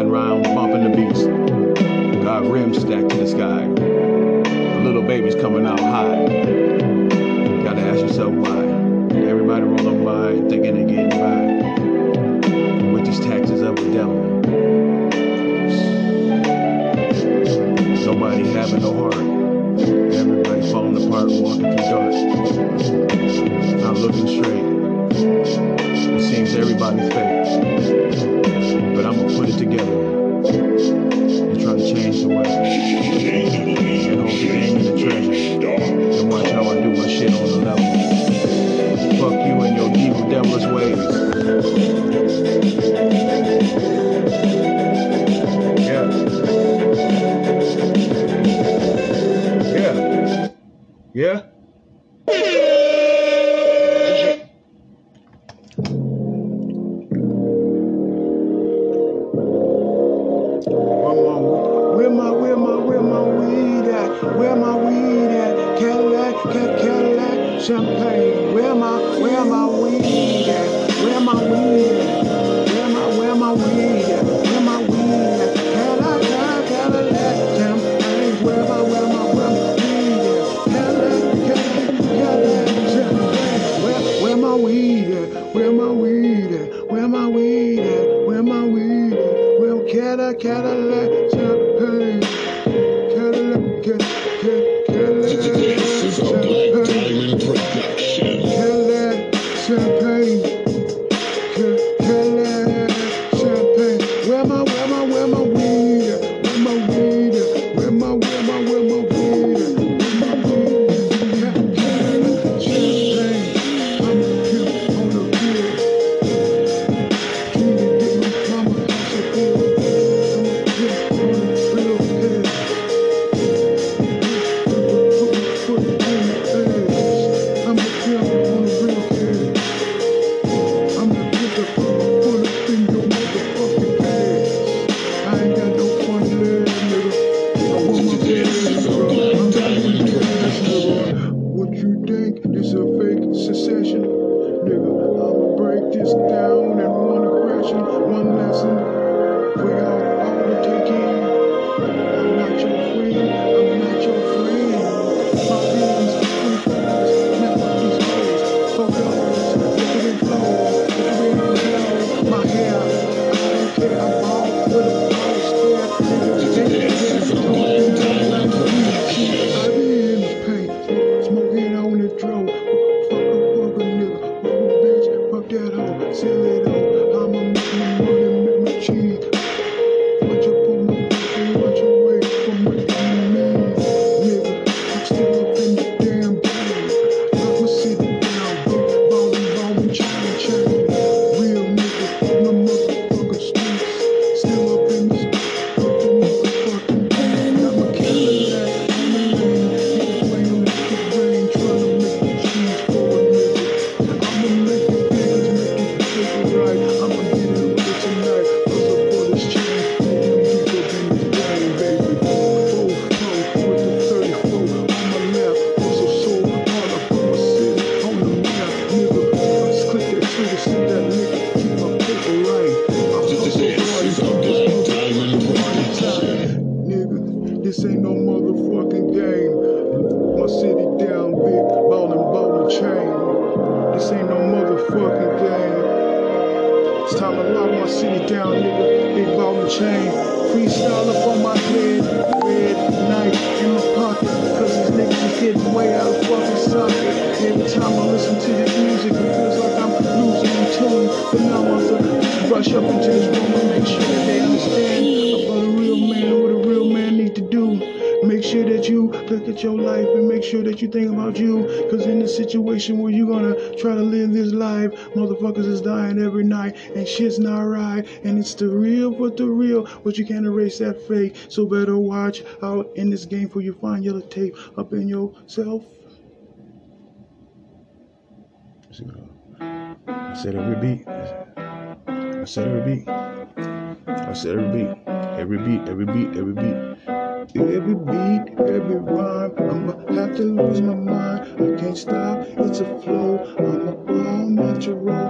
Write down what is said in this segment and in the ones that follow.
riding around bumping the beats. Got rims stacked to the sky. The little baby's coming out high. Gotta ask yourself why. Everybody rolling by and thinking they're getting by. With these taxes up the devil, nobody having no heart. Everybody falling apart, walking through dark. Not looking straight. It seems everybody's fake. Where my weed at? Cadillac, Cadillac, champagne. Where my, where my weed at? my bed, Red night in my pocket. Cause these niggas is getting way out of fucking socket. Every time I listen to this music, it feels like I'm losing tune. But now I'm to rush up into this your life and make sure that you think about you. Cause in the situation where you're gonna try to live this life, motherfuckers is dying every night and shit's not right. And it's the real for the real, but you can't erase that fake. So better watch out in this game for you find yellow tape up in yourself. I said every beat. I said every beat. I said every beat. Every beat, every beat, every beat. Every beat, every rhyme, I'ma have to lose my mind. I can't stop, it's a flow. I'm a all natural.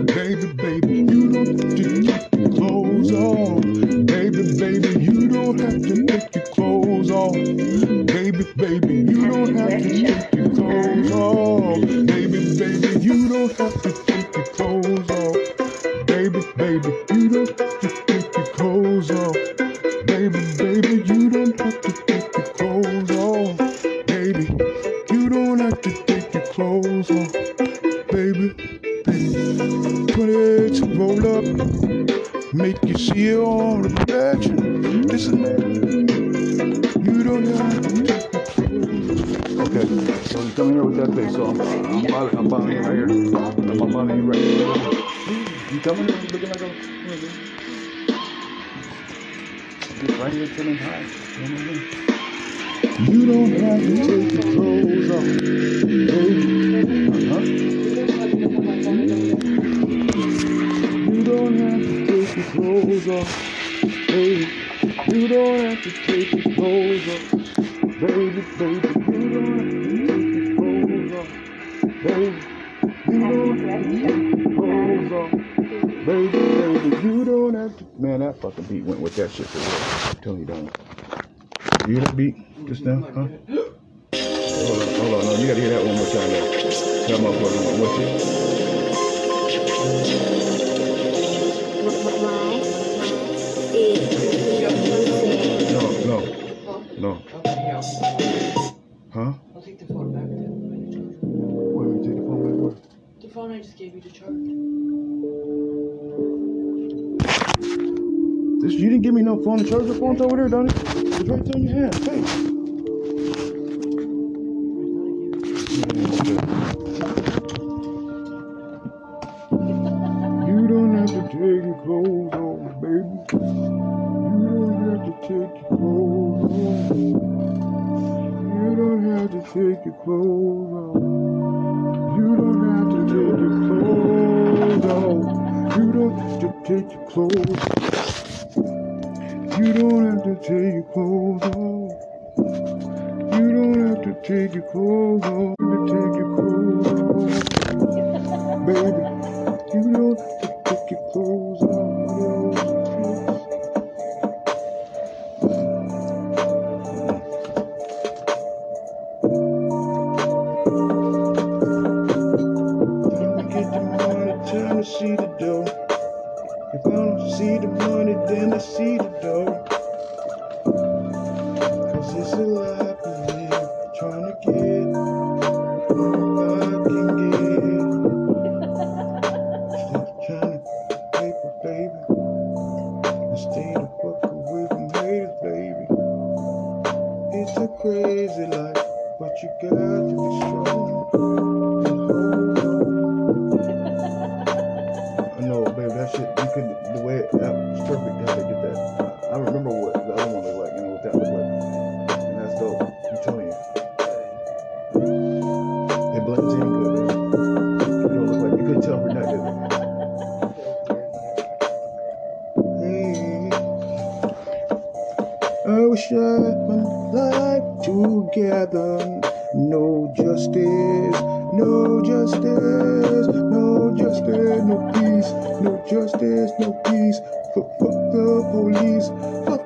baby, baby, you don't do clothes on. Baby, baby, So you come here with that face off. I'm about, right here. I'm right here. You coming here looking like a. Right here high. You don't have to take your clothes off. Hey. Uh-huh. You don't have to take your clothes off. Hey. You don't have to take your clothes off. Baby, baby, you don't have baby. Baby, you don't have to. Man, that fucking beat went with that shit for real. I'm telling you, don't. You hear that beat just now? Huh? Hold on, hold on. No, you gotta hear that one more time. Now. That motherfucker went with it. This you didn't give me no phone. The charger phone's over there, Donnie. It's right there in your hand. Hey. take your cold. Let me take you cold. Baby, you don't life together. No justice, no justice, no justice, no peace, no justice, no peace. Fuck, fuck the police, fuck